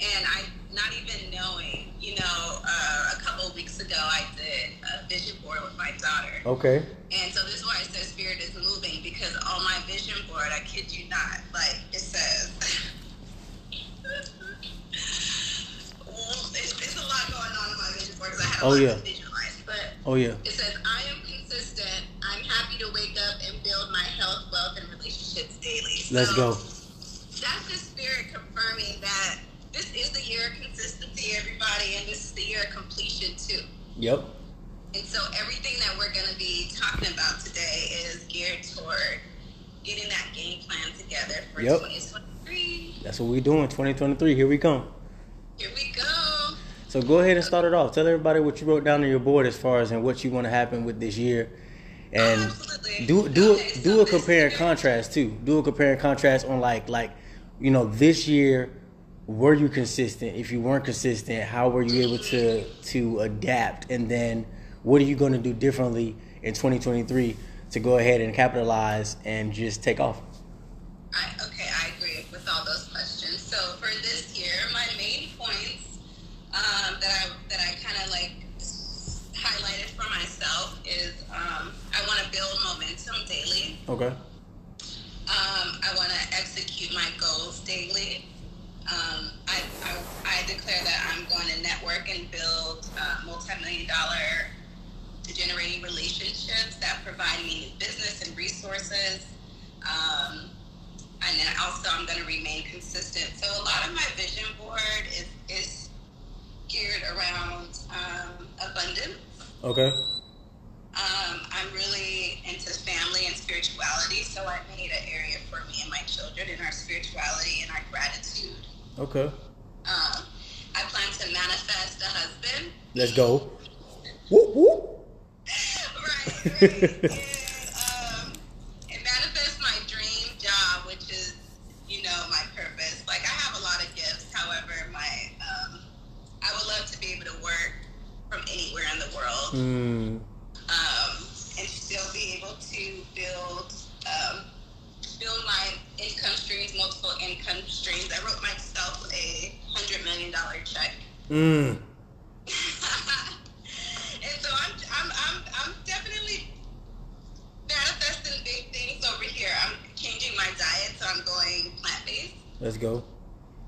and I not even knowing, you know, uh, a couple of weeks ago I did a vision board with my daughter. Okay. And so this is why I said spirit is moving because on my vision board, I kid you not, like it says. well, it's, it's a lot going on in my vision board because I have a Oh, lot yeah. to visualize. But Oh yeah. it says, I am consistent. I'm happy to wake up and build my health, wealth, and relationships daily. Let's go. That's the spirit confirming that this is the year of consistency, everybody, and this is the year of completion too. Yep. And so everything that we're going to be talking about today is geared toward getting that game plan together for Yep. 2023. That's what we doing. 2023. Here we come. Here we go. So go ahead and start it off. Tell everybody what you wrote down on your board as far as and what you want to happen with this year, oh, and Absolutely. do do Okay, do so a compare and contrast too. Do a compare and contrast on like like you know this year. Were you consistent? If you weren't consistent, how were you able to to adapt? And then what are you going to do differently in 2023 to go ahead and capitalize and just take off? I, okay, I agree with all those questions. So for this year, my main points um, that I that I kind of like highlighted for myself is um, I want to build momentum daily. Okay. Um, I want to execute my goals daily. Um, I, I, I declare that I'm going to network and build uh, multi-million dollar generating relationships that provide me new business and resources. Um, and then also I'm going to remain consistent. So a lot of my vision board is, is geared around um, abundance. Okay. Um, I'm really into family and spirituality, so I made an area for me and my children in our spirituality and our gratitude. Okay. Um, I plan to manifest a husband. Let's go. Whoop whoop. right, right. and, um, and manifest my dream job, which is, you know, my purpose. Like I have a lot of gifts. However, my um, I would love to be able to work from anywhere in the world. Mm. um, and still be able to build um, build my income streams, multiple income streams. I wrote hundred million dollar check, Mm. and so I'm, I'm I'm I'm definitely manifesting big things over here. I'm changing my diet, so I'm going plant based. Let's go.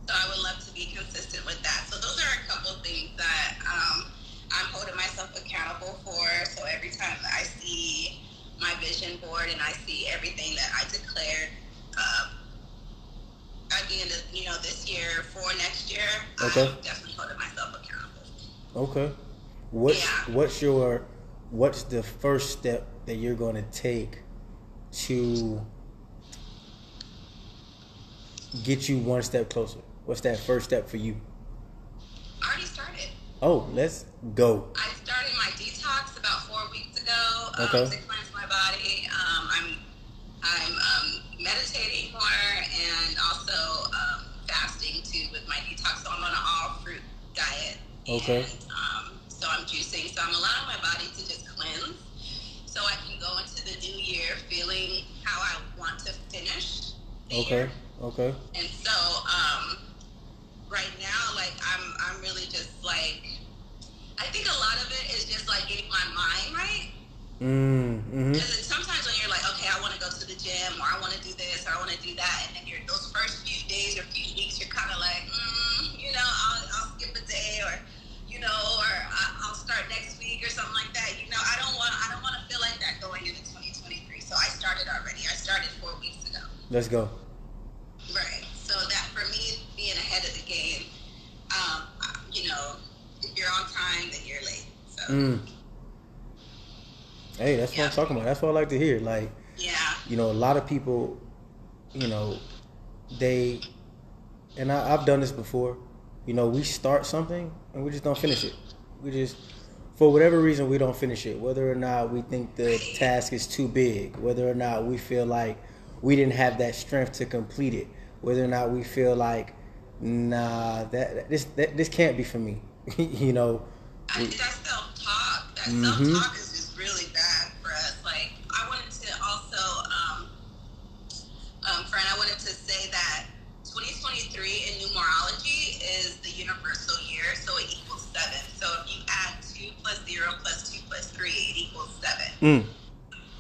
So I would love to be consistent with that. So those are a couple things that um, I'm holding myself accountable for. So every time I see my vision board and I see everything that I declared uh, the end of you know this year for next year, Okay. I'm definitely holding myself accountable. Okay. What's Yeah. what's your what's the first step that you're going to take to get you one step closer? What's that first step for you? I already started. Oh, let's go. I started my detox about four weeks ago. Um, Okay. To cleanse my body. Um, I'm I'm um, meditating more So I'm on an all fruit diet. Okay. And, um, so I'm juicing. So I'm allowing my body to just cleanse, so I can go into the new year feeling how I want to finish. Okay. Year. Okay. And so, um, right now, like I'm, I'm really just like, I think a lot of it is just like getting my mind right. Mm. Mhm. Because sometimes when you're like, okay, I want to go to the gym, or I want to do this, or I want to do that, and then you're those first few days or few weeks, you're kind of like, mm, you know, I'll, I'll skip a day, or you know, or I- I'll start next week or something like that. You know, I don't want, I don't want to feel like that going into 2023. So I started already. I started four weeks ago. Let's go. Right. So that for me, being ahead of the game, um, you know, if you're on time, then you're late. So Mm. Hey, that's what I'm talking about. That's what I like to hear. Like, yeah, you know, a lot of people, you know, they, and I, I've done this before. You know, we start something and we just don't finish it. We just, for whatever reason, we don't finish it. Whether or not we think the task is too big, whether or not we feel like we didn't have that strength to complete it, whether or not we feel like, nah, that this that, this can't be for me. you know, I think that self talk, that Mhm. self talk is Mm.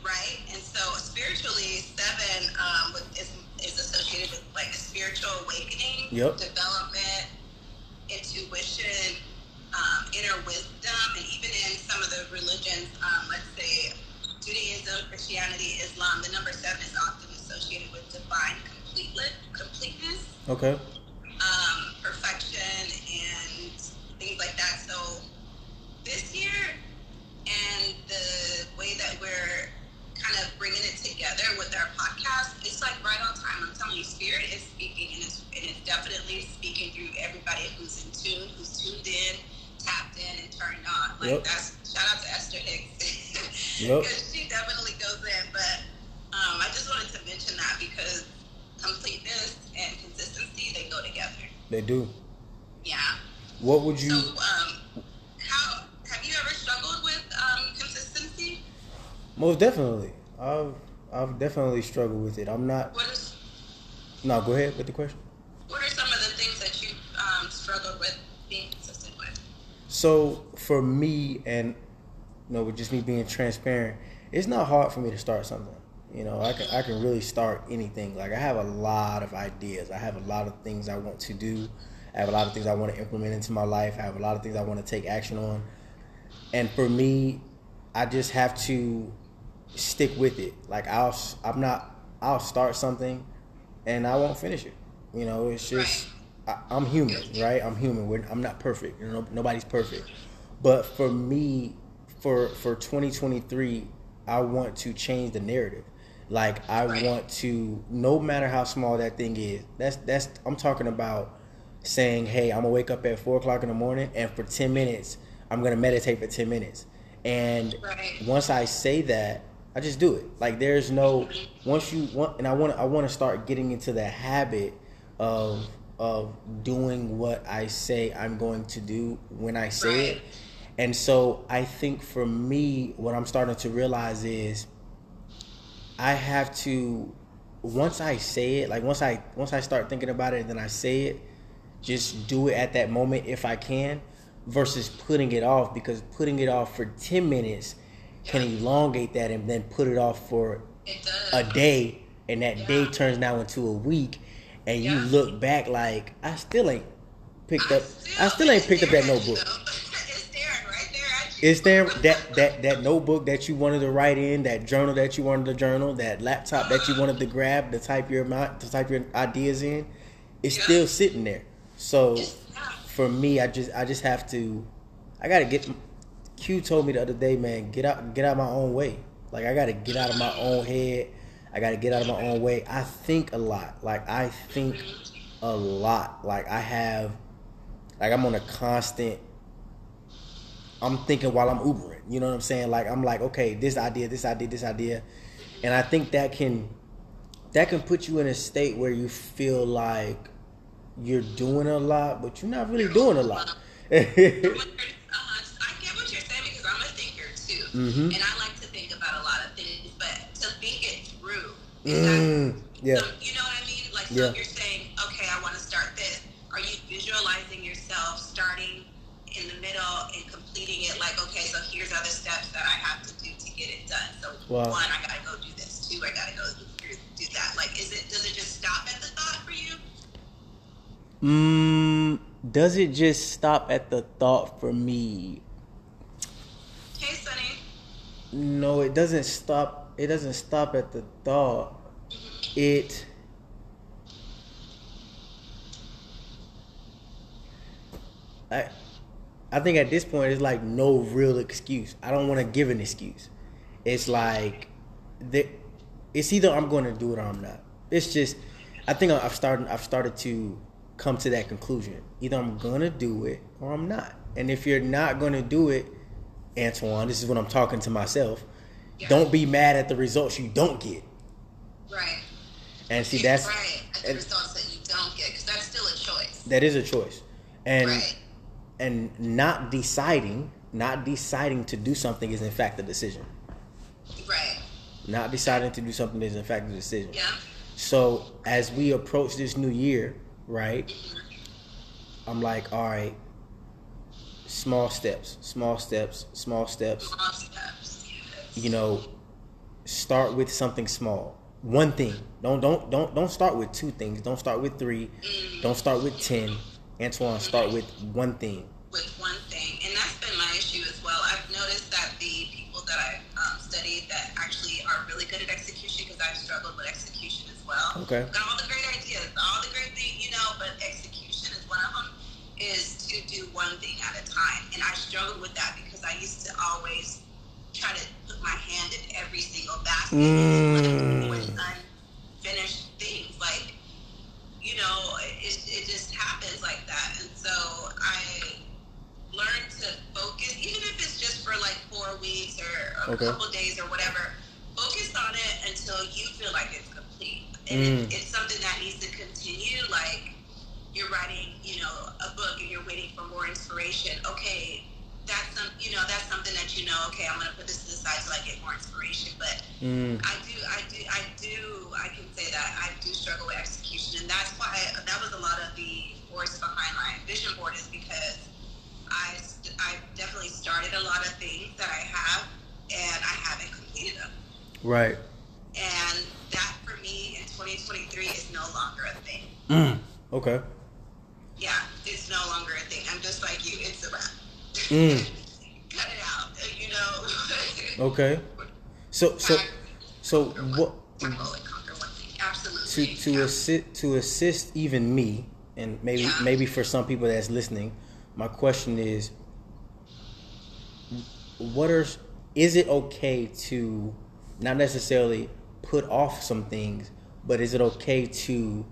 Right? And so spiritually, seven um, is, is associated with like a spiritual awakening, yep. development, intuition, um, inner wisdom, and even in some of the religions, um, let's say Judaism, Christianity, Islam, the number seven is often associated with divine completeness. Okay. Um, perfection and things like that. So this year and the way that we're kind of bringing it together with our podcast, it's like right on time. I'm telling you, Spirit is speaking and it's, and it's definitely speaking through everybody who's in tune, who's tuned in, tapped in, and turned on. Like yep. that's shout out to Esther Hicks because yep. she definitely goes in. But um, I just wanted to mention that because completeness and consistency they go together. They do. Yeah. What would you? So, um, Most definitely. I've I've definitely struggled with it. I'm not. What is? No, go ahead with the question. What are some of the things that you um, struggled with being consistent with? So for me, and you know, with just me being transparent, it's not hard for me to start something. You know, I can I can really start anything. Like I have a lot of ideas. I have a lot of things I want to do. I have a lot of things I want to implement into my life. I have a lot of things I want to take action on. And for me, I just have to stick with it. Like I'll I'm not I'll start something and I won't finish it. You know, it's just I, am human, right? I'm human. We're, I'm not perfect. You know, nobody's perfect. But for me, for for 2023, I want to change the narrative. Like I want to, no matter how small that thing is. That's that's I'm talking about saying, hey, I'm gonna wake up at four o'clock in the morning, and for ten minutes, I'm gonna meditate for ten minutes. And once I say that, I just do it. Like there's no once you want, and I want I want to start getting into the habit of of doing what I say I'm going to do when I say it. And so I think for me, what I'm starting to realize is I have to once I say it, like once I once I start thinking about it and then I say it, just do it at that moment if I can, versus putting it off because putting it off for ten minutes can elongate that and then put it off for a day and that yeah. day turns now into a week and you look back like I still ain't picked up I still ain't picked up that notebook. Is there right there. It's there. that that that notebook that you wanted to write in, that journal that you wanted to journal, that laptop that you wanted to grab to type your to type your ideas in? It's yeah. still sitting there. So for me, I just I just have to. I gotta get. Q told me the other day, man, get out get out my own way. Like I gotta get out of my own head. I gotta get out of my own way. I think a lot. Like I think a lot. Like I have. Like I'm on a constant I'm thinking while I'm Ubering. You know what I'm saying? Like I'm like, okay, this idea, this idea, this idea, and I think that can that can put you in a state where you feel like you're doing a lot, but you're not really doing a lot. mm-hmm. and I like to think about a lot of things, but to think it through. Mm, yeah. So, you know what I mean? Like, so yeah. you're saying, okay, I want to start this. Are you visualizing yourself starting in the middle and completing it like, okay, so here's other steps that I have to do to get it done. So wow. one, I gotta go do this. Two, I gotta go do, do that. Like, is it does it just stop at the thought for you? Mm, does it just stop at the thought for me? No, it doesn't stop. It doesn't stop at the thought. It. I I think at this point it's like no real excuse. I don't want to give an excuse. It's like the, it's either I'm going to do it or I'm not. It's just I think I've started I've started to come to that conclusion. Either I'm going to do it or I'm not. And if you're not going to do it, Antoine, this is what I'm talking to myself. Yeah. Don't be mad at the results you don't get. Right. And see, that's right. At the results that you don't get, because that's still a choice. That is a choice. And right and not deciding, not deciding to do something is in fact a decision. Right. Not deciding to do something is in fact a decision. Yeah. So as we approach this new year, right? Mm-hmm. I'm like, all right, small steps, small steps, small steps. Small steps. you know, start with something small. One thing. Don't don't don't don't start with two things. Don't start with 3 Mm. Don't start with ten. Antoine, start with one thing. with one thing, and that's been my issue as well. I've noticed that the people that I've um, studied that actually are really good at execution, because I've struggled with execution as well. Okay. Got all the great ideas, all the great things, you know, but execution is one of them. Is to do one thing at a time, and I struggled with that because I used to always try to put my hand in every single basket. Mm. With unfinished things, like you know, it, it just happens like that. And so I learned to focus, even if it's just for like four weeks or a Okay. couple days or whatever, focus on it until you feel like it's complete. And Mm. it, it's something that needs to continue. Like you're writing, you know, a book and you're waiting for more inspiration. Okay, that's some, you know, that's something that you know. Okay, I'm gonna put this to the side till I get more inspiration. But Mm. I do, I do, I do, I can say that I do struggle with execution, and that's why that was a lot of the force behind my vision board is because I, st- I definitely started a lot of things that I have, and I haven't completed them, Right. and that for me in 2023 is no longer a thing. Mm. Okay. Yeah, it's no longer a thing. I'm just like you. It's a wrap. Mm. Cut it out. You know. Okay. So so so what Tackle and conquer one thing. to to Yeah. assist to assist even me and maybe Yeah. maybe for some people that's listening my question is what are is it okay to not necessarily put off some things but is it okay to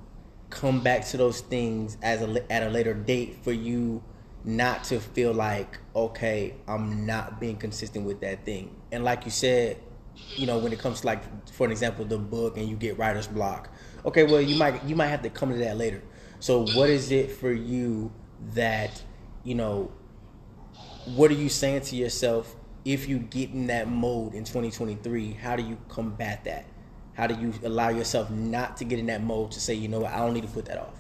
come back to those things as a at a later date for you not to feel like okay i'm not being consistent with that thing. And like you said you know when it comes to like for an example the book and you get writer's block okay well you might you might have to come to that later. So what is it for you that you know what are you saying to yourself if you get in that mode in 2023 how do you combat that how do you allow yourself not to get in that mode to say you know what i don't need to put that off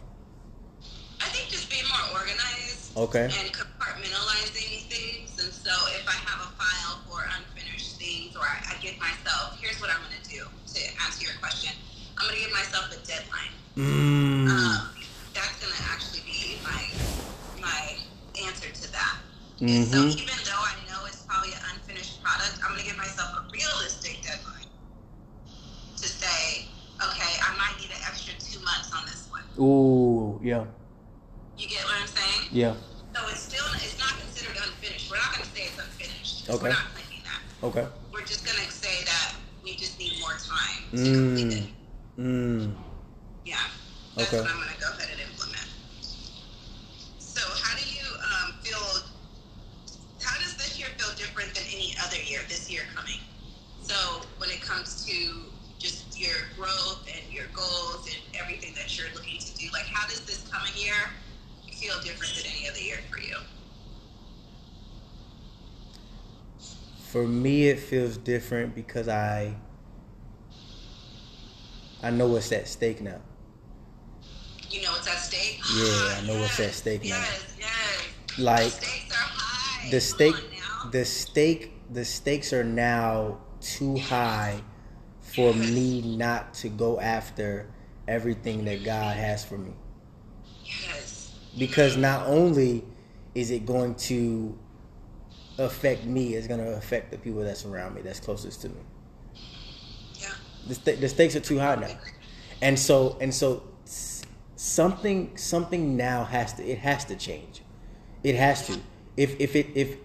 I think just being more organized. Okay. And compartmentalizing things. And so if I have a file for unfinished things, or I, I give myself, here's what I'm going to do to answer your question. I'm going to give myself a deadline. mm. Um, that's going to actually be my my answer to that. And so even okay, I might need an extra two months on this one. ooh yeah You get what I'm saying? yeah So it's still it's not considered unfinished. We're not going to say it's unfinished. Okay. We're not claiming that. okay We're just going to say that we just need more time to Mm. complete it. mm. Yeah. That's Okay. what I'm going to go ahead and implement. So how do you um, feel? How does this year feel different than any other year? This year coming. So when it comes to just your growth goals and everything that you're looking to do, like how does this coming year feel different than any other year for you? For me, it feels different because I I know what's at stake now. You know what's at stake? Yeah, I ah, know what's at Yes, stake now. Yes, yes. Like, the stakes are high. The stake, the stake, the stakes are now too high for me not to go after everything that God has for me. Yes. Because not only is it going to affect me, it's going to affect the people that's around me, that's closest to me. Yeah. the, st- the stakes are too high now and so and so something something now has to it has to change it has to if if it if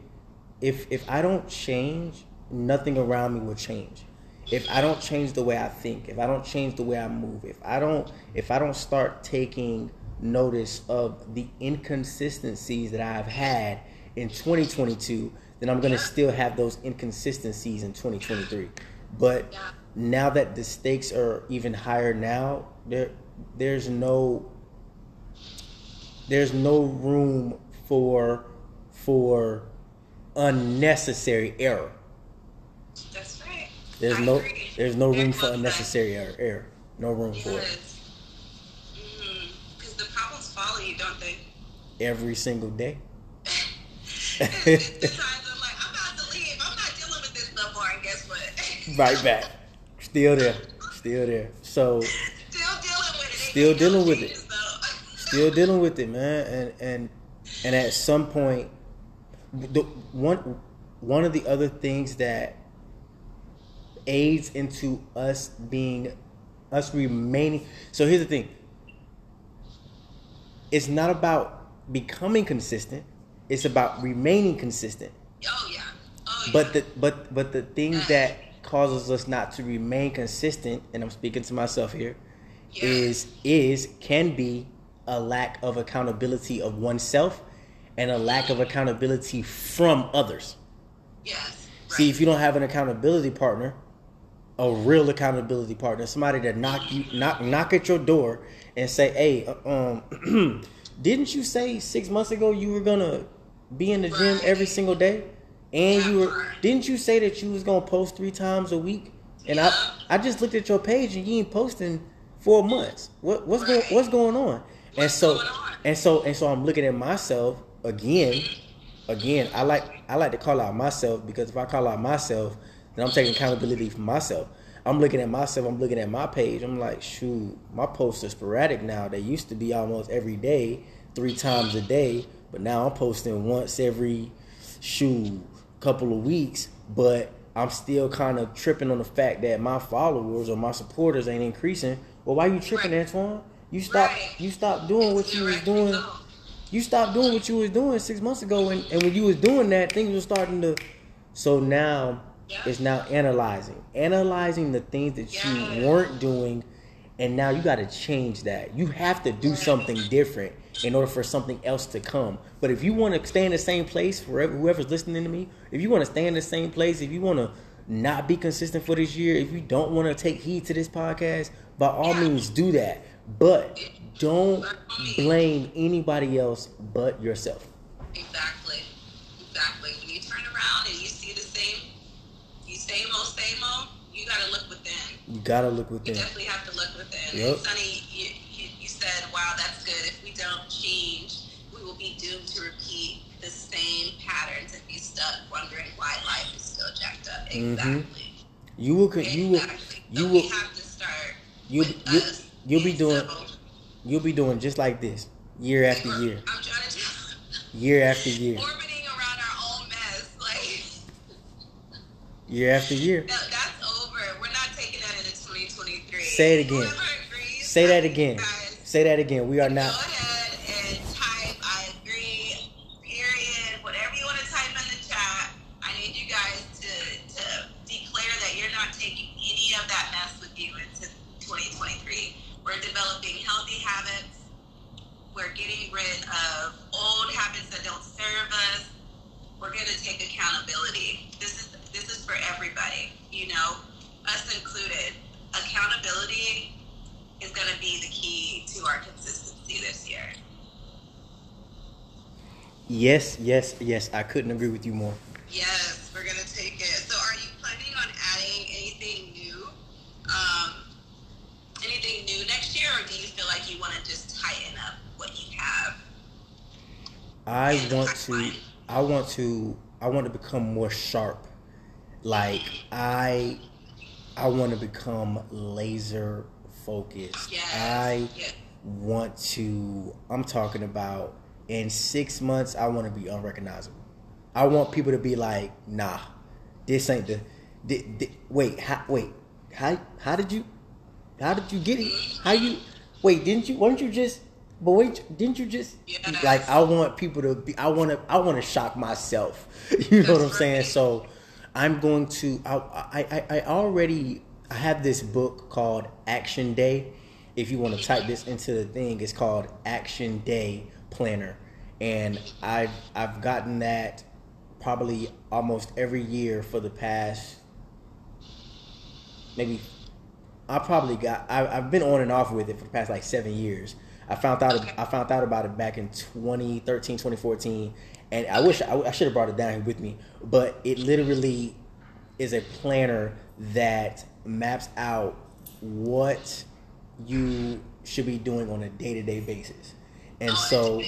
if if i don't change nothing around me will change if i don't change the way i think if i don't change the way i move if i don't if i don't start taking notice of the inconsistencies that i've had in 2022 then i'm going to still have those inconsistencies in 2023 but now that the stakes are even higher now there there's no there's no room for for unnecessary error That's. There's I no agree. there's no room for unnecessary error, error no room for it. Mm-hmm. Because the problems follow you, don't they? every single day There's the times I'm like, I'm about to leave. I'm not dealing with this no more. And guess what? right back. Still there. Still there. So Still dealing with it. Still dealing with it. Still dealing with it, man. And and and at some point, the one one of the other things that aids into us being us remaining. So here's the thing. It's not about becoming consistent. It's about remaining consistent. Oh yeah. Oh yeah. But the but but the thing that causes us not to remain consistent, and I'm speaking to myself here, Yeah. is is can be a lack of accountability of oneself and a lack of accountability from others. yes. See, if you don't have an accountability partner, a real accountability partner, somebody that knock you knock knock at your door and say, "Hey, uh, um, didn't you say six months ago you were gonna be in the gym every single day, and you were didn't you say that you was gonna post three times a week?" And I I just looked at your page and you ain't posting four months. What what's going what's going on? and so and so and so I'm looking at myself again again, I like I like to call out myself because if I call out myself, then I'm taking accountability for myself. I'm looking at myself. I'm looking at my page. I'm like, shoot, my posts are sporadic now. They used to be almost every day, three times a day, but now I'm posting once every shoot couple of weeks. But I'm still kind of tripping on the fact that my followers or my supporters ain't increasing. Well, why you tripping. Antoine? You stop. Right. You stop doing what you was doing you stopped doing what you was doing six months ago and, and when you was doing that things were starting to so now It's now analyzing analyzing the things that you weren't doing and now you got to change that you have to do something different in order for something else to come but if you want to stay in the same place forever whoever's listening to me if you want to stay in the same place if you want to not be consistent for this year if you don't want to take heed to this podcast by all means do that but don't blame anybody else but yourself. Exactly. Exactly. When you turn around and you see the same, you same old, same old, you gotta look within. You gotta look within. You definitely have to look within. Yep. And Sonny, you, you, you said, wow, that's good. If we don't change, we will be doomed to repeat the same patterns and be stuck wondering why life is still jacked up. Mhm. Exactly. You will. con- You will. Exactly. You so will. have to start You. You. You'll be doing. civil. You'll be doing just like this, year after year, I'm trying to tell year after year, orbiting around our own mess. Like year after year. no, that's over. We're not taking that into 2023. Say it again. Say that again. Guys, Say that again. We are not. ahead and type I agree, period, whatever you want to type in the chat. I need you guys to, to declare that you're not taking any of that mess with you into 2023. We're developing healthy habits. We're getting rid of old habits that don't serve us. We're going to take accountability. This is this is for everybody, you know, us included. Accountability is going to be the key to our consistency this year. Yes. Yes. Yes. I couldn't agree with you more. Yes, we're gonna take it. So, are you planning on adding anything new? Um, anything new next year, or do you feel like you want to just tighten up what you have? I want to. I want to. I want to become more sharp. Like I. I want to become laser focused. Yes. I yes. want to I'm talking about in six months I want to be unrecognizable. I want people to be like, nah, this ain't the wait, how, wait, how how did you how did you get it? How you wait, didn't you weren't you just but wait, didn't you just Yes. like I want people to be I want to I want to shock myself. You know what I'm That's saying? So I'm going to I, I I I already I have this book called Action Day. If you want to type this into the thing, it's called Action Day Planner. And I've I've gotten that probably almost every year for the past maybe I probably got I, I've been on and off with it for the past like seven years. I found out Okay. I found out about it back in 2013, 2014, and I wish I, I should have brought it down with me. But it literally is a planner that maps out what you should be doing on a day to day basis, and so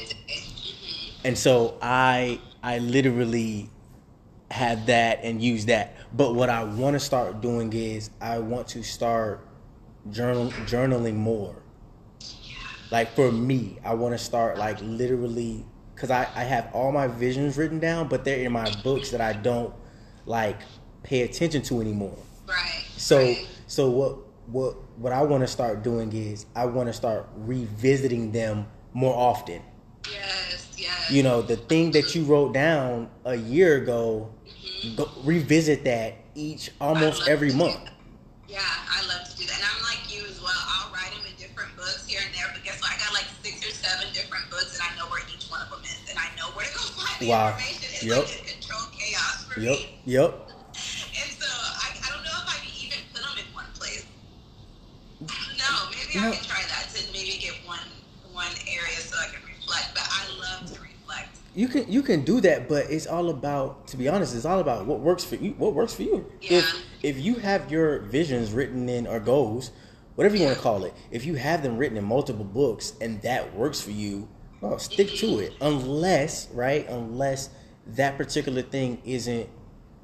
and so I I literally have that and use that. But what I want to start doing is I want to start journal journaling more. Like for me, I want to start like literally because I, I have all my visions written down, but they're in my books that I don't like pay attention to anymore. Right. So right. so what what what I want to start doing is I want to start revisiting them more often. Yes, yes. You know, the thing that you wrote down a year ago, Mm-hmm. go, revisit that each almost every month. Yeah, I love to do that. And I'm like you as well. I'll write them in different books here and there, but guess what? I got like six or seven different books and I know where each one of them is. And I know where to go find the Wow. information. It's Yep. like a controlled chaos for Yep, me. yep. And so I, I don't know if I can even put them in one place. No, maybe. I can try that You can you can do that, but it's all about to be honest, it's all about what works for you. What works for you. Yeah. If if you have your visions written in or goals, whatever you want to call it, if you have them written in multiple books and that works for you, well, stick to it. Unless right, unless that particular thing isn't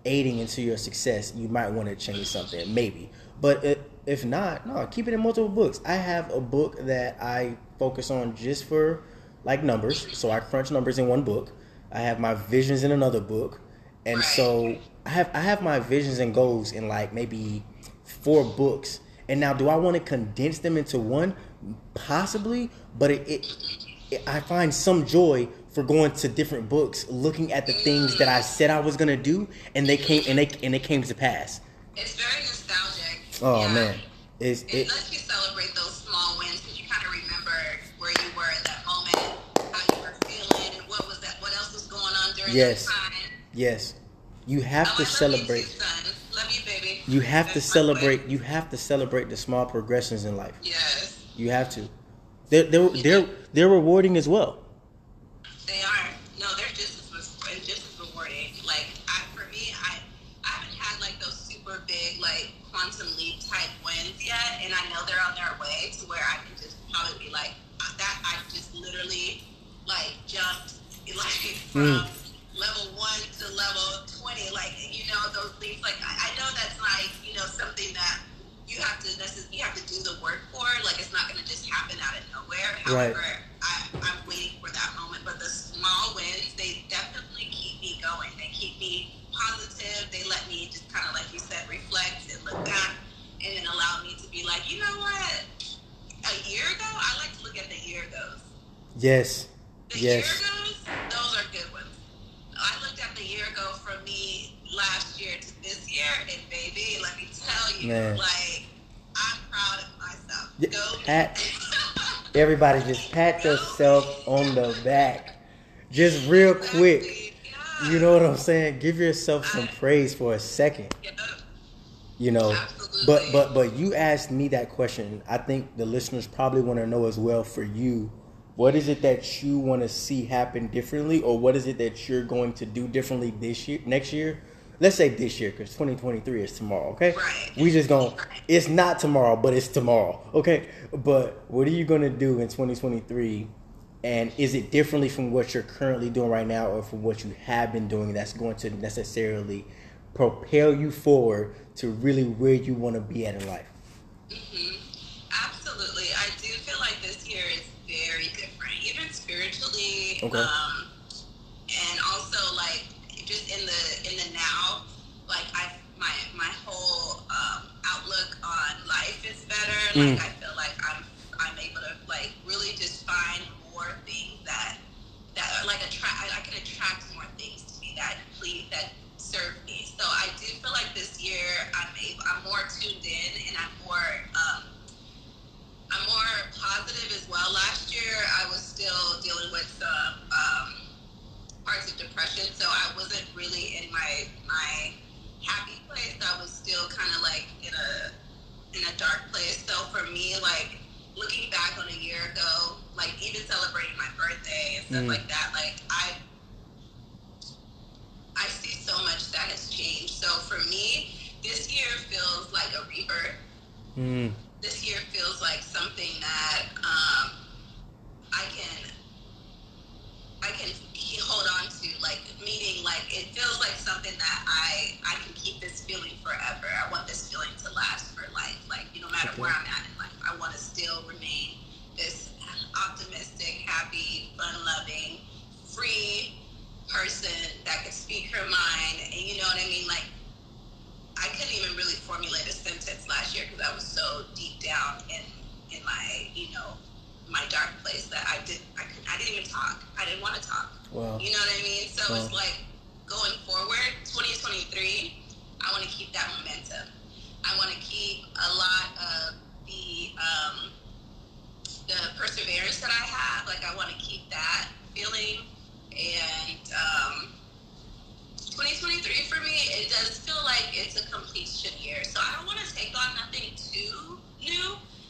aiding into your success, you might want to change something, maybe. But if not, no, keep it in multiple books. I have a book that I focus on just for like numbers, so I crunch numbers in one book. I have my visions in another book, and so I have I have my visions and goals in like maybe four books. And now, do I want to condense them into one? Possibly, but it, it, it I find some joy for going to different books, looking at the things that I said I was gonna do, and they came and they and they came to pass. It's very nostalgic. Oh Yeah. man, it's It, it. lets you celebrate those small wins because you kind of remember where you were at that moment, how you were feeling, what was that, what else was going on during Yes. Yes, you have Oh, to celebrate. You, too, son. Love you, baby. You have to That's my celebrate. You have to celebrate the small progressions in life. Yes, You have to. They're they're they're, they're rewarding as well. they are. No, they're just as just as rewarding. Like I, for me, I I haven't had like those super big like quantum leap type wins yet, and I know they're on their way to where I can just probably be like that. I just literally like jumped like from level nowhere. Right. However, I, I'm waiting for that moment. But the small wins, they definitely keep me going. They keep me positive. They let me just kind of like you said, reflect and look back, and then allow me to be like, you know what? A year ago, I like to look at the year goes. Yes. The Yes. year goes, those are good ones. I looked at the year ago from me last year to this year, and baby, let me tell you, Man. like I'm proud of myself. Yeah, Go pat- Everybody just pat yourself on the back. Just real quick. You know what I'm saying? Give yourself some praise for a second. You know. But but but you asked me that question. I think the listeners probably want to know as well for you. What is it that you want to see happen differently, or what is it that you're going to do differently this year, next year? Let's say this year, because 2023 is tomorrow. Okay, Right. we just to It's not tomorrow, but it's tomorrow. Okay, but what are you gonna do in 2023? And is it differently from what you're currently doing right now, or from what you have been doing? That's going to necessarily propel you forward to really where you want to be at in life. hmm Absolutely. I do feel like this year is very different, even spiritually. Okay. Um, and also like just in the in the now, like I my my whole um, outlook on better. Mm. Like I feel like I'm I'm able to like really just find more things that that are like attract. I, I can attract more things to me that please that serve me. So I do feel like this year I'm able, I'm more tuned in and I'm more um, I'm more positive as well. Last year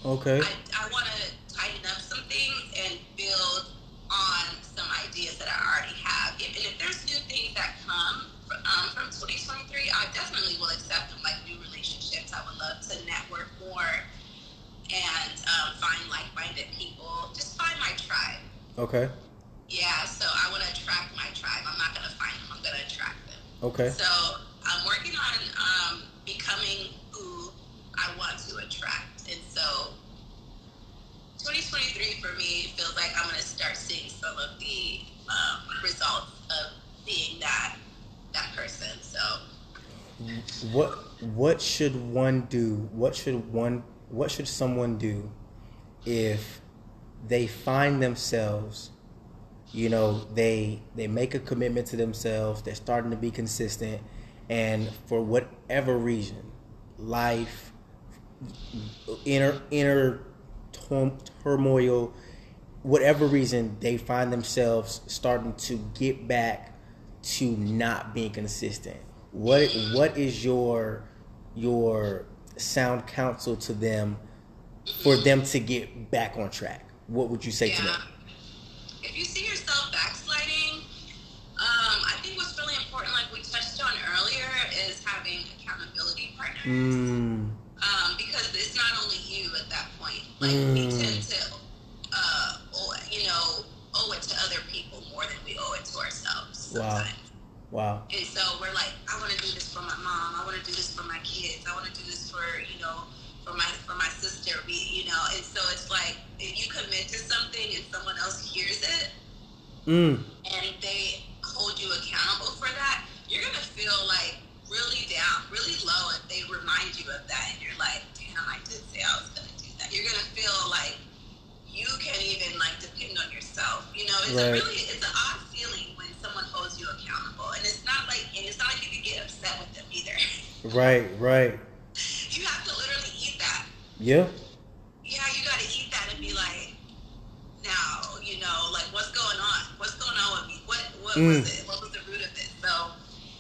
Okay. I, I want to tighten up some things and build on some ideas that I already have. If, and if there's new things that come um, from 2023, I definitely will accept them, like new relationships. I would love to network more and um, find like-minded people. Just find my tribe. Okay. Yeah, so I want to attract my tribe. I'm not going to find them. I'm going to attract them. Okay. So I'm working on um, becoming who I want to attract. And so 2023 for me feels like I'm going to start seeing some of the um, results of being that that person. So, what what should one do? What should one what should someone do if they find themselves you know they they make a commitment to themselves they're starting to be consistent and for whatever reason life inner inner turmoil, whatever reason, they find themselves starting to get back to not being consistent. What what is your your sound counsel to them for them to get back on track? What would you say yeah. to them? If you see yourself backsliding, um, I think what's really important, like we touched on earlier, is having accountability partners. Mm. Um, because it's not only you at that point. Like mm. we tend to, uh, owe, you know, owe it to other people more than we owe it to ourselves. Sometimes. Wow. Wow. And so we're like, I want to do this for my mom. I want to do this for my kids. I want to do this for you know, for my for my sister. We, you know, and so it's like if you commit to something and someone else hears it, mm. and they hold you accountable for that, you're gonna feel like really down, really low, if they remind you of that, and you're like, damn, I did say I was gonna do that. You're gonna feel like you can't even like depend on yourself. You know, it's right. a really it's an odd feeling when someone holds you accountable, and it's not like and it's not like you can get upset with them either. right, right. You have to literally eat that. Yeah. Yeah, you got to eat that and be like, now, you know, like what's going on? What's going on with me? What what mm. was it? What was the root of it? So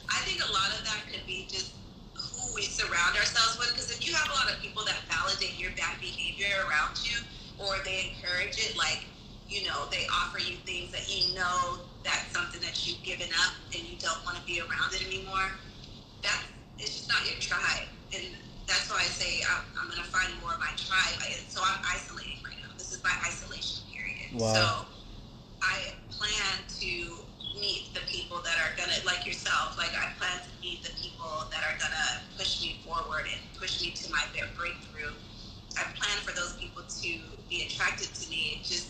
I think a lot of that could be just who we surround ourselves with. Because if you have a lot of people that validate your bad behavior around you, or they encourage it, like you know, they offer you things that you know that's something that you've given up and you don't want to be around it anymore. That's it's just not your tribe, and that's why I say I'm, I'm going to find more of my tribe. so I'm isolating right now. This is my isolation period. Wow. So I plan to meet the people that are gonna like yourself like i plan to meet the people that are gonna push me forward and push me to my breakthrough i plan for those people to be attracted to me just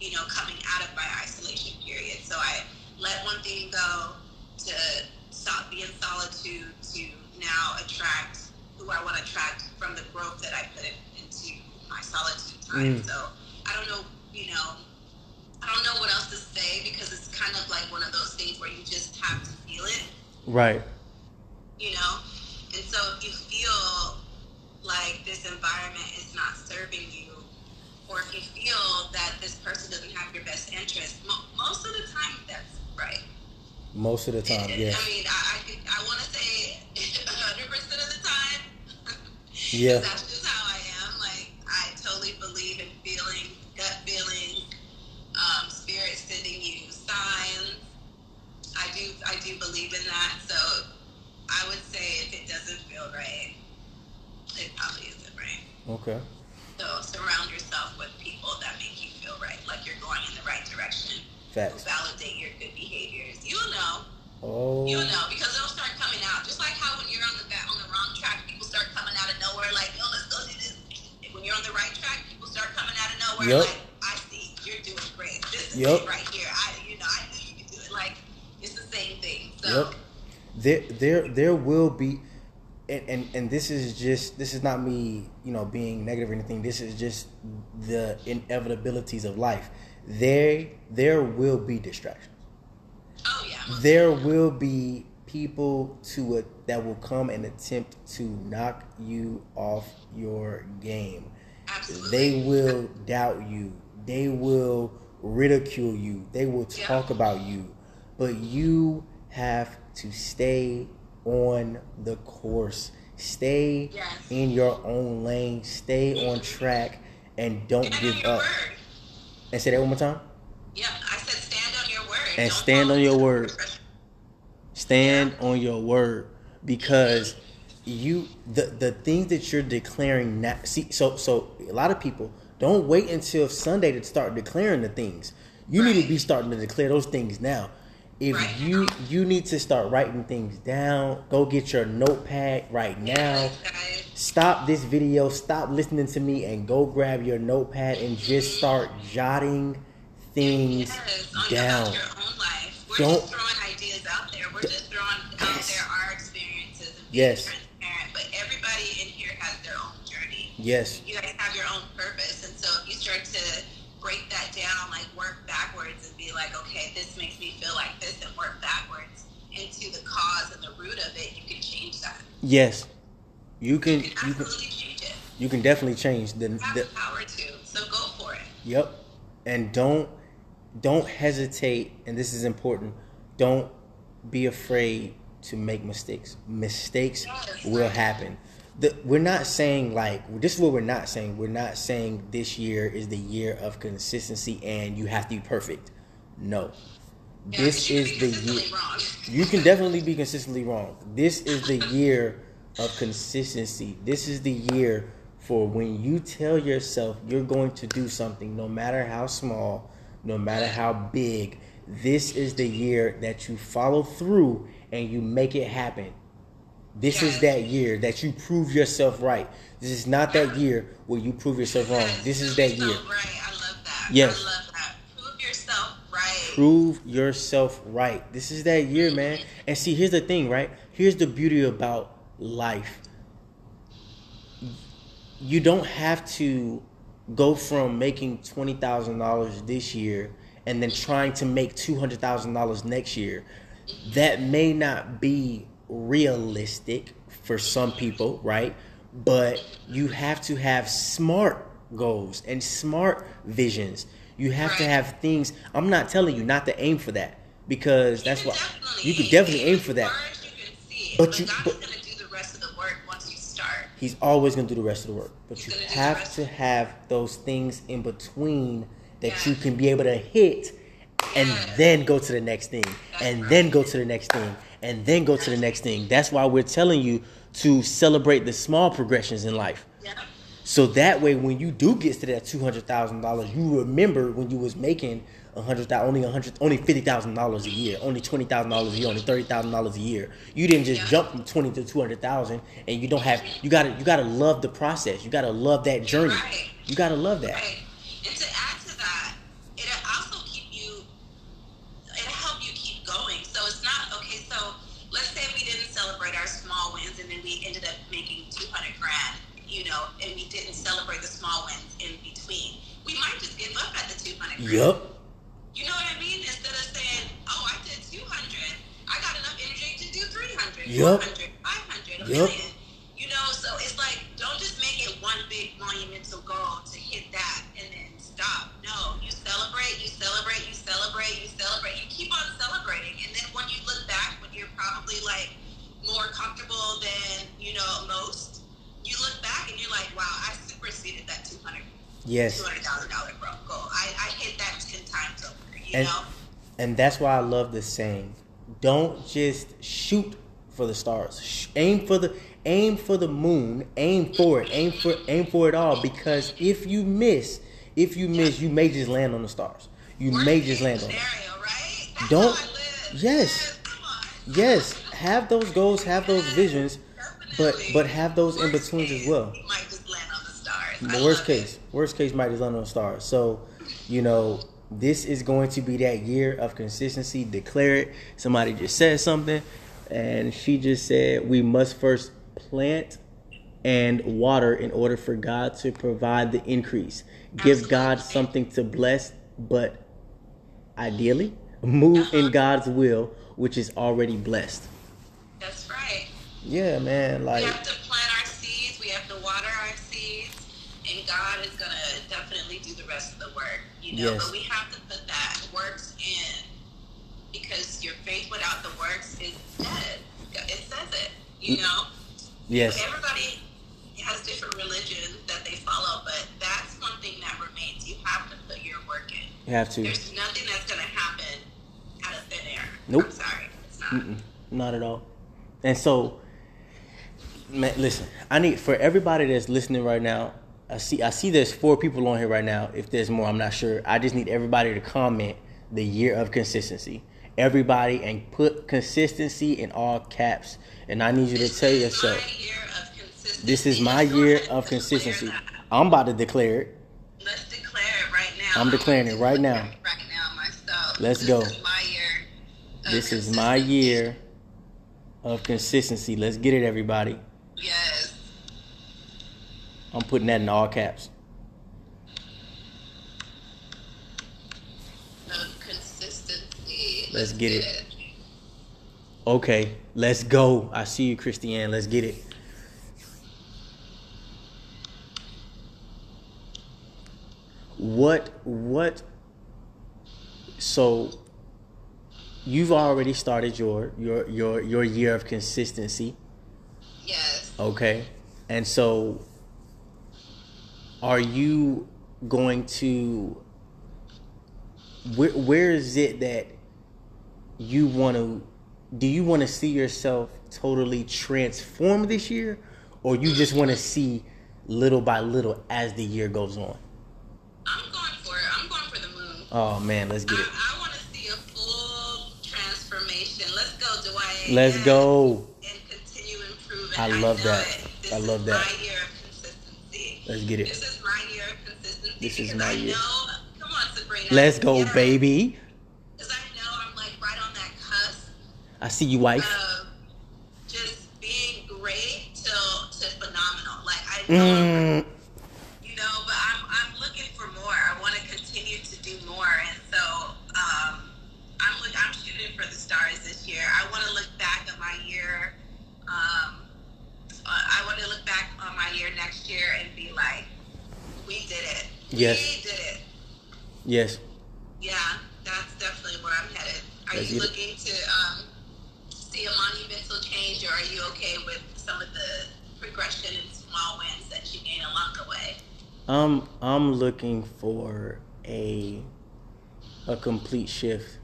you know coming out of my isolation period so i let one thing go to stop being solitude to now attract who i want to attract from the growth that i put into my solitude time mm. so i don't know you know I don't know what else to say because it's kind of like one of those things where you just have to feel it. Right. You know? And so if you feel like this environment is not serving you, or if you feel that this person doesn't have your best interest, mo- most of the time that's right. Most of the time, yeah. I mean, I, I, I want to say 100% of the time. yeah. That's just how I am. Like, I totally believe in feeling, gut feeling, um, spirit sending you signs. I do I do believe in that. So I would say if it doesn't feel right, it probably isn't right. Okay. So surround yourself with people that make you feel right, like you're going in the right direction. Facts. Validate your good behaviors. You'll know. Oh. You'll know because it'll start coming out. Just like how when you're on the back on the wrong track, people start coming out of nowhere. Like, yo, let's go do this. When you're on the right track, people start coming out of nowhere. Yep. Like, I see you're doing great. This is Yep. it right here. I, you know, I knew you could do it. Like, it's the same thing. So. Yep. There, there, there will be, and, and and this is just this is not me, you know, being negative or anything. This is just the inevitabilities of life. There, there will be distractions. Oh yeah. There will be people to it that will come and attempt to knock you off your game. Absolutely. They will doubt you. They will ridicule you. They will Yeah. talk about you. But you have to stay on the course. Stay Yes. in your own lane. Stay on track and don't give up. word. And say that one more time. Yeah, I said stand on your word. And Don't stand on your word. Stand on your word because you the the things that you're declaring now see so so a lot of people don't wait until Sunday to start declaring the things. You need to be starting to declare those things now. If Right you you need to start writing things down, go get your notepad right now. Stop this video, stop listening to me and go grab your notepad and just start jotting things Yes, down. Your, own life. We're Don't- just throwing ideas out there. We're just throwing out Yes. there our experiences and being Yes. transparent. But everybody in here has their own journey. Yes. You guys have your own purpose, and so if you start to break that down, like work backwards and be like, okay, this makes me feel like this, and work backwards into the cause and the root of it, you can change that. Yes. You can You can you can absolutely change it. you can definitely change the, You have the the power to, so go for it. Yep. And don't don't hesitate and this is important. Don't be afraid to make mistakes. Mistakes Yes. will happen. The, we're not saying like this is what we're not saying. We're not saying this year is the year of consistency and you have to be perfect. No. Yeah, this is the year. wrong. You can definitely be consistently wrong. This is the year of consistency. This is the year for when you tell yourself you're going to do something, no matter how small, no matter how big. This is the year that you follow through and you make it happen. This is that year that you prove yourself right. This is not that year where you prove yourself wrong. This is that year. Right, I love that. Yes. I love that. Prove yourself right. prove yourself right. This is that year, man. And see, here's the thing, right? Here's the beauty about life. You don't have to go from making twenty thousand dollars this year and then trying to make two hundred thousand dollars next year. That may not be realistic for some people, right? But you have to have smart goals and smart visions. You have to have things. I'm not telling you not to aim for that because that's what you could definitely aim for that. you can But but, you- but- gonna do the rest of the work once you start. He's always going to do the rest of the work. But He's you gonna do the have to have those things in between that Yes. you can be able to hit and Yes. then go to the next thing That's and right. then go to the next thing and then go to the next thing. That's why we're telling you to celebrate the small progressions in life. Yeah. So that way, when you do get to that two hundred thousand dollars, you remember when you was making a hundred thousand, only a hundred, only fifty thousand dollars a year, only twenty thousand dollars a year, only thirty thousand dollars a year. You didn't just Yeah. jump from twenty to two hundred thousand, and you don't have. You gotta, you gotta love the process. You gotta love that journey. Right. You gotta love that. Right. And to add to that, it'll also keep you, it'll help you keep going. So it's not, okay, so let's say we didn't celebrate our small wins and then we ended up making 200 grand, you know, and we didn't celebrate the small wins in between. We might just give up at the 200 grand. Yup. You know what I mean? Instead of saying, oh, I did 200, I got enough energy to do 300, Yup. 400, 500, a Yup. million. You know, so it's like, don't just make it one big monumental goal to hit that and then stop. No, you celebrate, you celebrate, you celebrate, you celebrate. You keep on celebrating. And then when you look back, when you're probably like more comfortable than, you know, most, you look back and you're like, wow, I superseded that 200 Yes. $200,000 goal. I, I hit that 10 times over, you And- know? And that's why I love this saying. Don't just shoot for the stars. Sh- Aim for the aim for the moon. Aim for it. Aim for aim for it all. Because if you miss, if you miss, you may just land on the stars. You Worst may just land on it. scenario, right? That's Don't- live. yes. Yes, have those goals, have those visions, but but have those in betweens as well. Might just land on the stars. Worst case, it. worst case might just land on the stars. So, you know, this is going to be that year of consistency. Declare it. Somebody just said something, and she just said we must first plant and water in order for God to provide the increase. Give God something to bless, but ideally move in God's will, which is already blessed. That's right. Yeah, man. Like, we have to plant our seeds. We have to water our seeds, and God is gonna definitely do the rest of the work. You know, Yes. but we have to put that works in because your faith without the works is dead. It says it. You Mm. know. yes, Everybody has different religions that they follow, but that's one thing that remains. You have to put your work in. you have to. There's nothing that's gonna happen out of thin air. Nope. I'm sorry. It's not. Mm-mm, not at all. And so, man, listen. I need for everybody that's listening right now. I see. I see. There's four people on here right now. If there's more, I'm not sure. I just need everybody to comment the year of consistency. Everybody and put consistency in all caps. And I need you to tell yourself, my year of consistency. this is my year of consistency. I'm about to declare it. Let's declare it right now. I'm declaring it right now. Right now, myself. Let's this go. Is my year. of This is my year of consistency. Let's get it, everybody. I'm putting that in all caps. Consistency. Let's get it. Okay, let's go. I see you, Christiane. Let's get it. What what so you've already started your your your your year of consistency, Yes. okay? And so are you going to where where is it that you want to do you want to see yourself totally transform this year or you just want to see little by little as the year goes on I'm going for it. I'm going for the moon. oh man let's get it I, I want to see a full transformation. Let's go, Dwight. let's go And continue improving. I love know that. I love that. Let's get it This is my year of consistency. This is my I year. Know, come on, Sabrina. let's go Yes. baby Because I know I'm like right on that cusp i see you wife of just being great till to phenomenal. Like I know, I'm- mm, Yes. Did it. yes Yeah, that's definitely where I'm headed. Are Let's you it. looking to um, see a monumental change, or are you okay with some of the progression and small wins that you gain along the way? i'm i'm looking for a a complete shift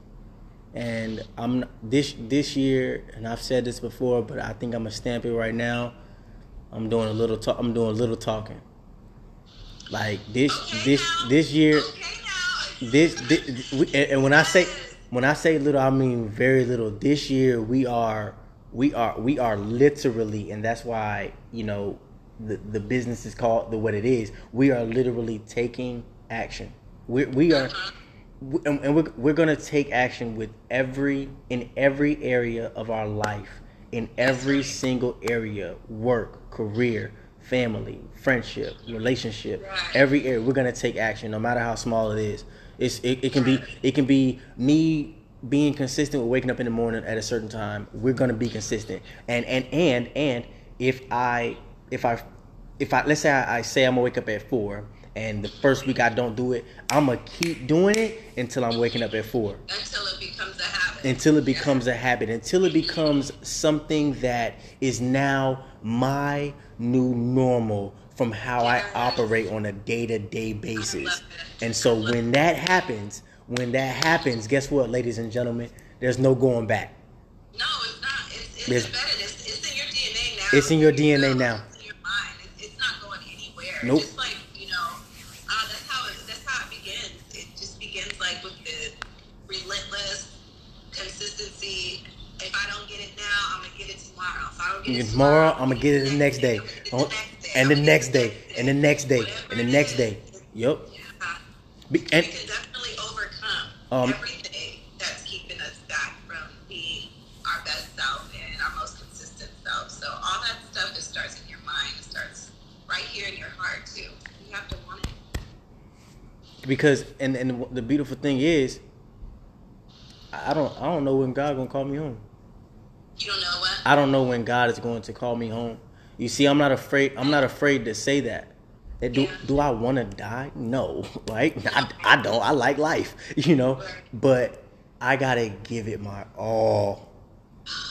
and i'm this this year and i've said this before but i think i'm gonna stamp it right now i'm doing a little talk i'm doing a little talking like this Okay this now. this year Okay this, this and when I say when I say little, I mean very little. This year we are we are we are literally, and that's why you know the the business is called the what it is. We are literally taking action. We we are. And we're, we're gonna take action with every in every area of our life, in every single area, work, career, family, friendship, relationship, Right. every area. We're gonna take action, no matter how small it is. It's it, it can be it can be me being consistent with waking up in the morning at a certain time. We're gonna be consistent, and and and and if I if I if I let's say I, I say I'm gonna wake up at four, and the first week I don't do it, I'm gonna keep doing it until I'm waking up at four Until it becomes a habit. until it becomes a habit, until it becomes something that is now my new normal from how I operate on a day to day basis. And so when that happens, when that happens, guess what, ladies and gentlemen? There's no going back. No, it's not. It's, it's embedded. It's, it's in your DNA now. It's in your DNA now. It's in your mind. It's, it's not going anywhere. Nope. Just like you know, uh, that's how it, that's how it begins. It just begins like with the relentless consistency. If I I don't get it now, I'm gonna get it tomorrow. I don't get it tomorrow, I'm gonna get it the next day, and the next day, and the next day, and the next day. Yep. Yeah. Be- We And can definitely overcome Um, everything that's keeping us back from being our best self and our most consistent self. So all that stuff just starts in your mind. It starts right here in your heart too. You have to want it. because and and the beautiful thing is, I don't I don't know when God gonna call me home. You don't know what? I don't know when God is going to call me home. You see, I'm not afraid. I'm not afraid to say that. Do do I want to die? No, right? I, I don't. I like life, you know. But I gotta give it my all.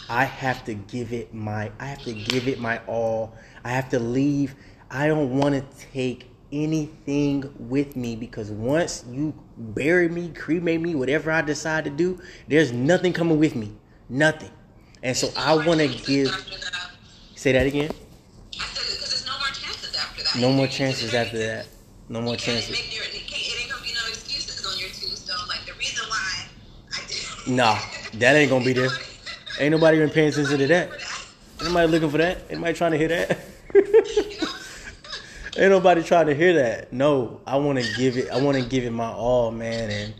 I have to give it my. I have to give it my all. I have to leave. I don't want to take anything with me because once you bury me, cremate me, whatever I decide to do, there's nothing coming with me. Nothing. And so I want to give. Say that again. I said because there's no more chances after that. No more chances after that. No more chances. make your- it can't- it ain't gonna be no excuses on your tombstone. Like the reason why I did. Nah, that ain't gonna be there. Ain't nobody even paying attention to that. Anybody looking for that? Anybody trying to hear that? Ain't nobody trying to hear that. No, I want to give it. I want to give it my all, man. And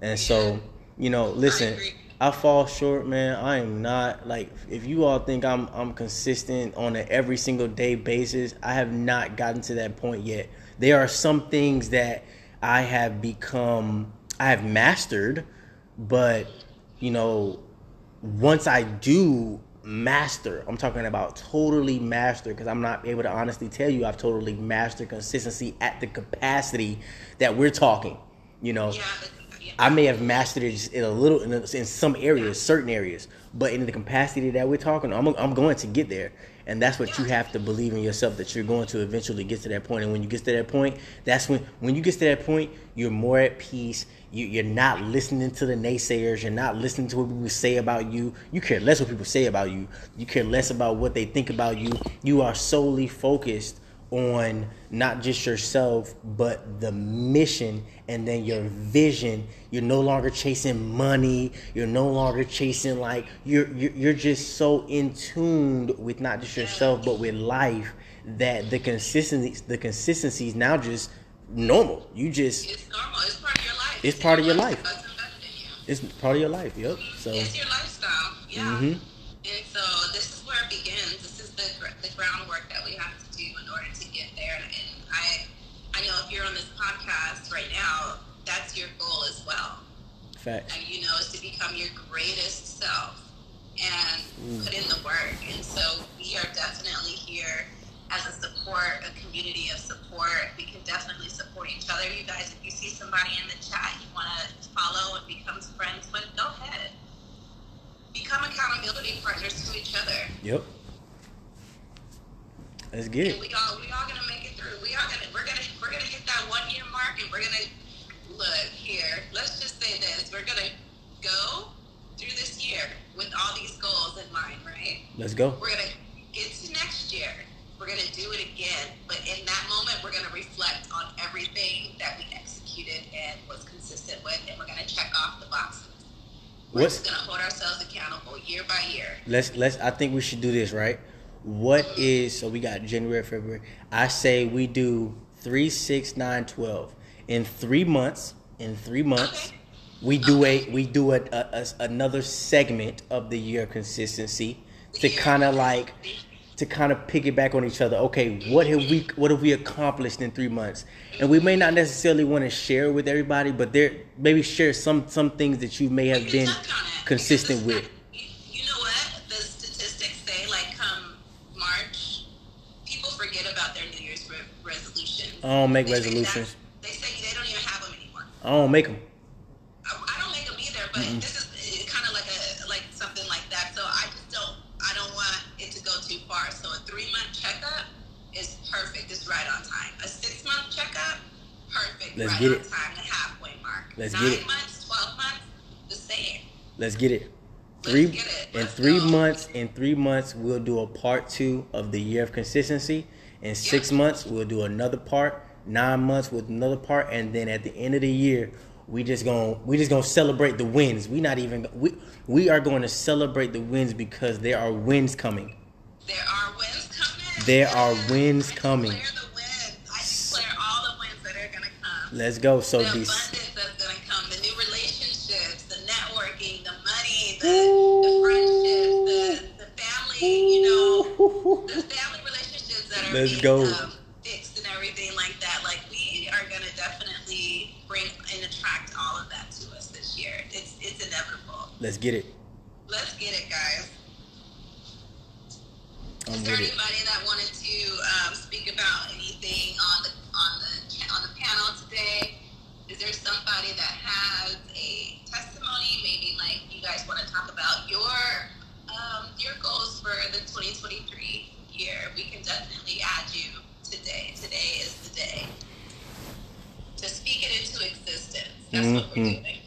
and so you know, listen. I fall short, man. I am not like if you all think I'm I'm consistent on an every single day basis. I have not gotten to that point yet. There are some things that I have become, I have mastered, but you know, once I do master, I'm talking about totally master because I'm not able to honestly tell you I've totally mastered consistency at the capacity that we're talking. You know, Yeah. I may have mastered it in a little in, some areas, certain areas, but in the capacity that we're talking, I'm I'm going to get there, and that's what you have to believe in yourself that you're going to eventually get to that point. And when you get to that point, that's when when you get to that point, you're more at peace. You, you're not listening to the naysayers. You're not listening to what people say about you. You care less what people say about you. You care less about what they think about you. You are solely focused on not just yourself but the mission and then your vision you're no longer chasing money you're no longer chasing like you're you're, you're just so in tuned with not just yourself but with life that the consistency the consistency is now just normal you just It's normal. It's part of your life. It's part of your life. That's embedded in you. it's part of your life yep so It's your lifestyle. Yeah. Mhm. And so this is where it begins. This is the the groundwork that we have to do in order to get there. And, I I know if you're on this podcast right now, that's your goal as well. facts And you know, is to become your greatest self and mm. put in the work. And so we are definitely here as a support, a community of support. We can definitely support each other. You guys, if you see somebody in the chat you want to follow and become friends with, go ahead. Become accountability partners to each other. Yep let's get And it we all we all gonna make it through. We all gonna we're gonna we're gonna hit that one year mark and we're gonna look here. Let's just say this. We're gonna go through this year with all these goals in mind, right? let's go We're gonna get to next year. We're gonna do it again. But in that moment we're gonna reflect on everything that we executed and was consistent with and we're gonna check off the boxes. We're what's just gonna hold ourselves accountable year by year. let's let's i think we should do this right? What is so we got january february. I say we do 3 6 9 12 in three months in three months Okay. we do a we do a, a, a- another segment of the year consistency to kind of like to kind of piggyback on each other. Okay, what have we what have we accomplished in three months? And we may not necessarily want to share with everybody, but there maybe share some some things that you may have been can touch on it, consistent with. You, know what? The statistics say, like, come March, people forget about their New Year's re- resolutions. I don't make They say resolutions. that- They say they don't even have them anymore. I don't make them. I, I don't make them either, but this is is perfect. It's right on time. A six month checkup, perfect. Let's right get on it. time. The halfway mark. Let's Nine get it. months, twelve months, the same. Let's get it. Let's Three get it. in Let's three go. months. In three months, we'll do a part two of the year of consistency. In six Yeah. months, we'll do another part. Nine months with another part, and then at the end of the year, we just gonna we just gonna celebrate the wins. We not even we we are going to celebrate the wins because there are wins coming. There are wins. There are wins coming. Declare the wins. I declare all the wins that are gonna come. Let's go. So the these abundance that's gonna come, the new relationships, the networking, the money, the, the friendships, the, the family, you know, the family relationships that are Let's being go. Um, fixed and everything like that. Like we are gonna definitely bring and attract all of that to us this year. It's it's inevitable. let's get it. Let's get it, guys. I'm Is there with it. anybody that wanted to um, speak about anything on the on the on the panel today? Is there somebody that has a testimony? Maybe like you guys want to talk about your um, your goals for the 2023 year. We can definitely add you today. Today is the day to speak it into existence. That's what we're Mhm. doing.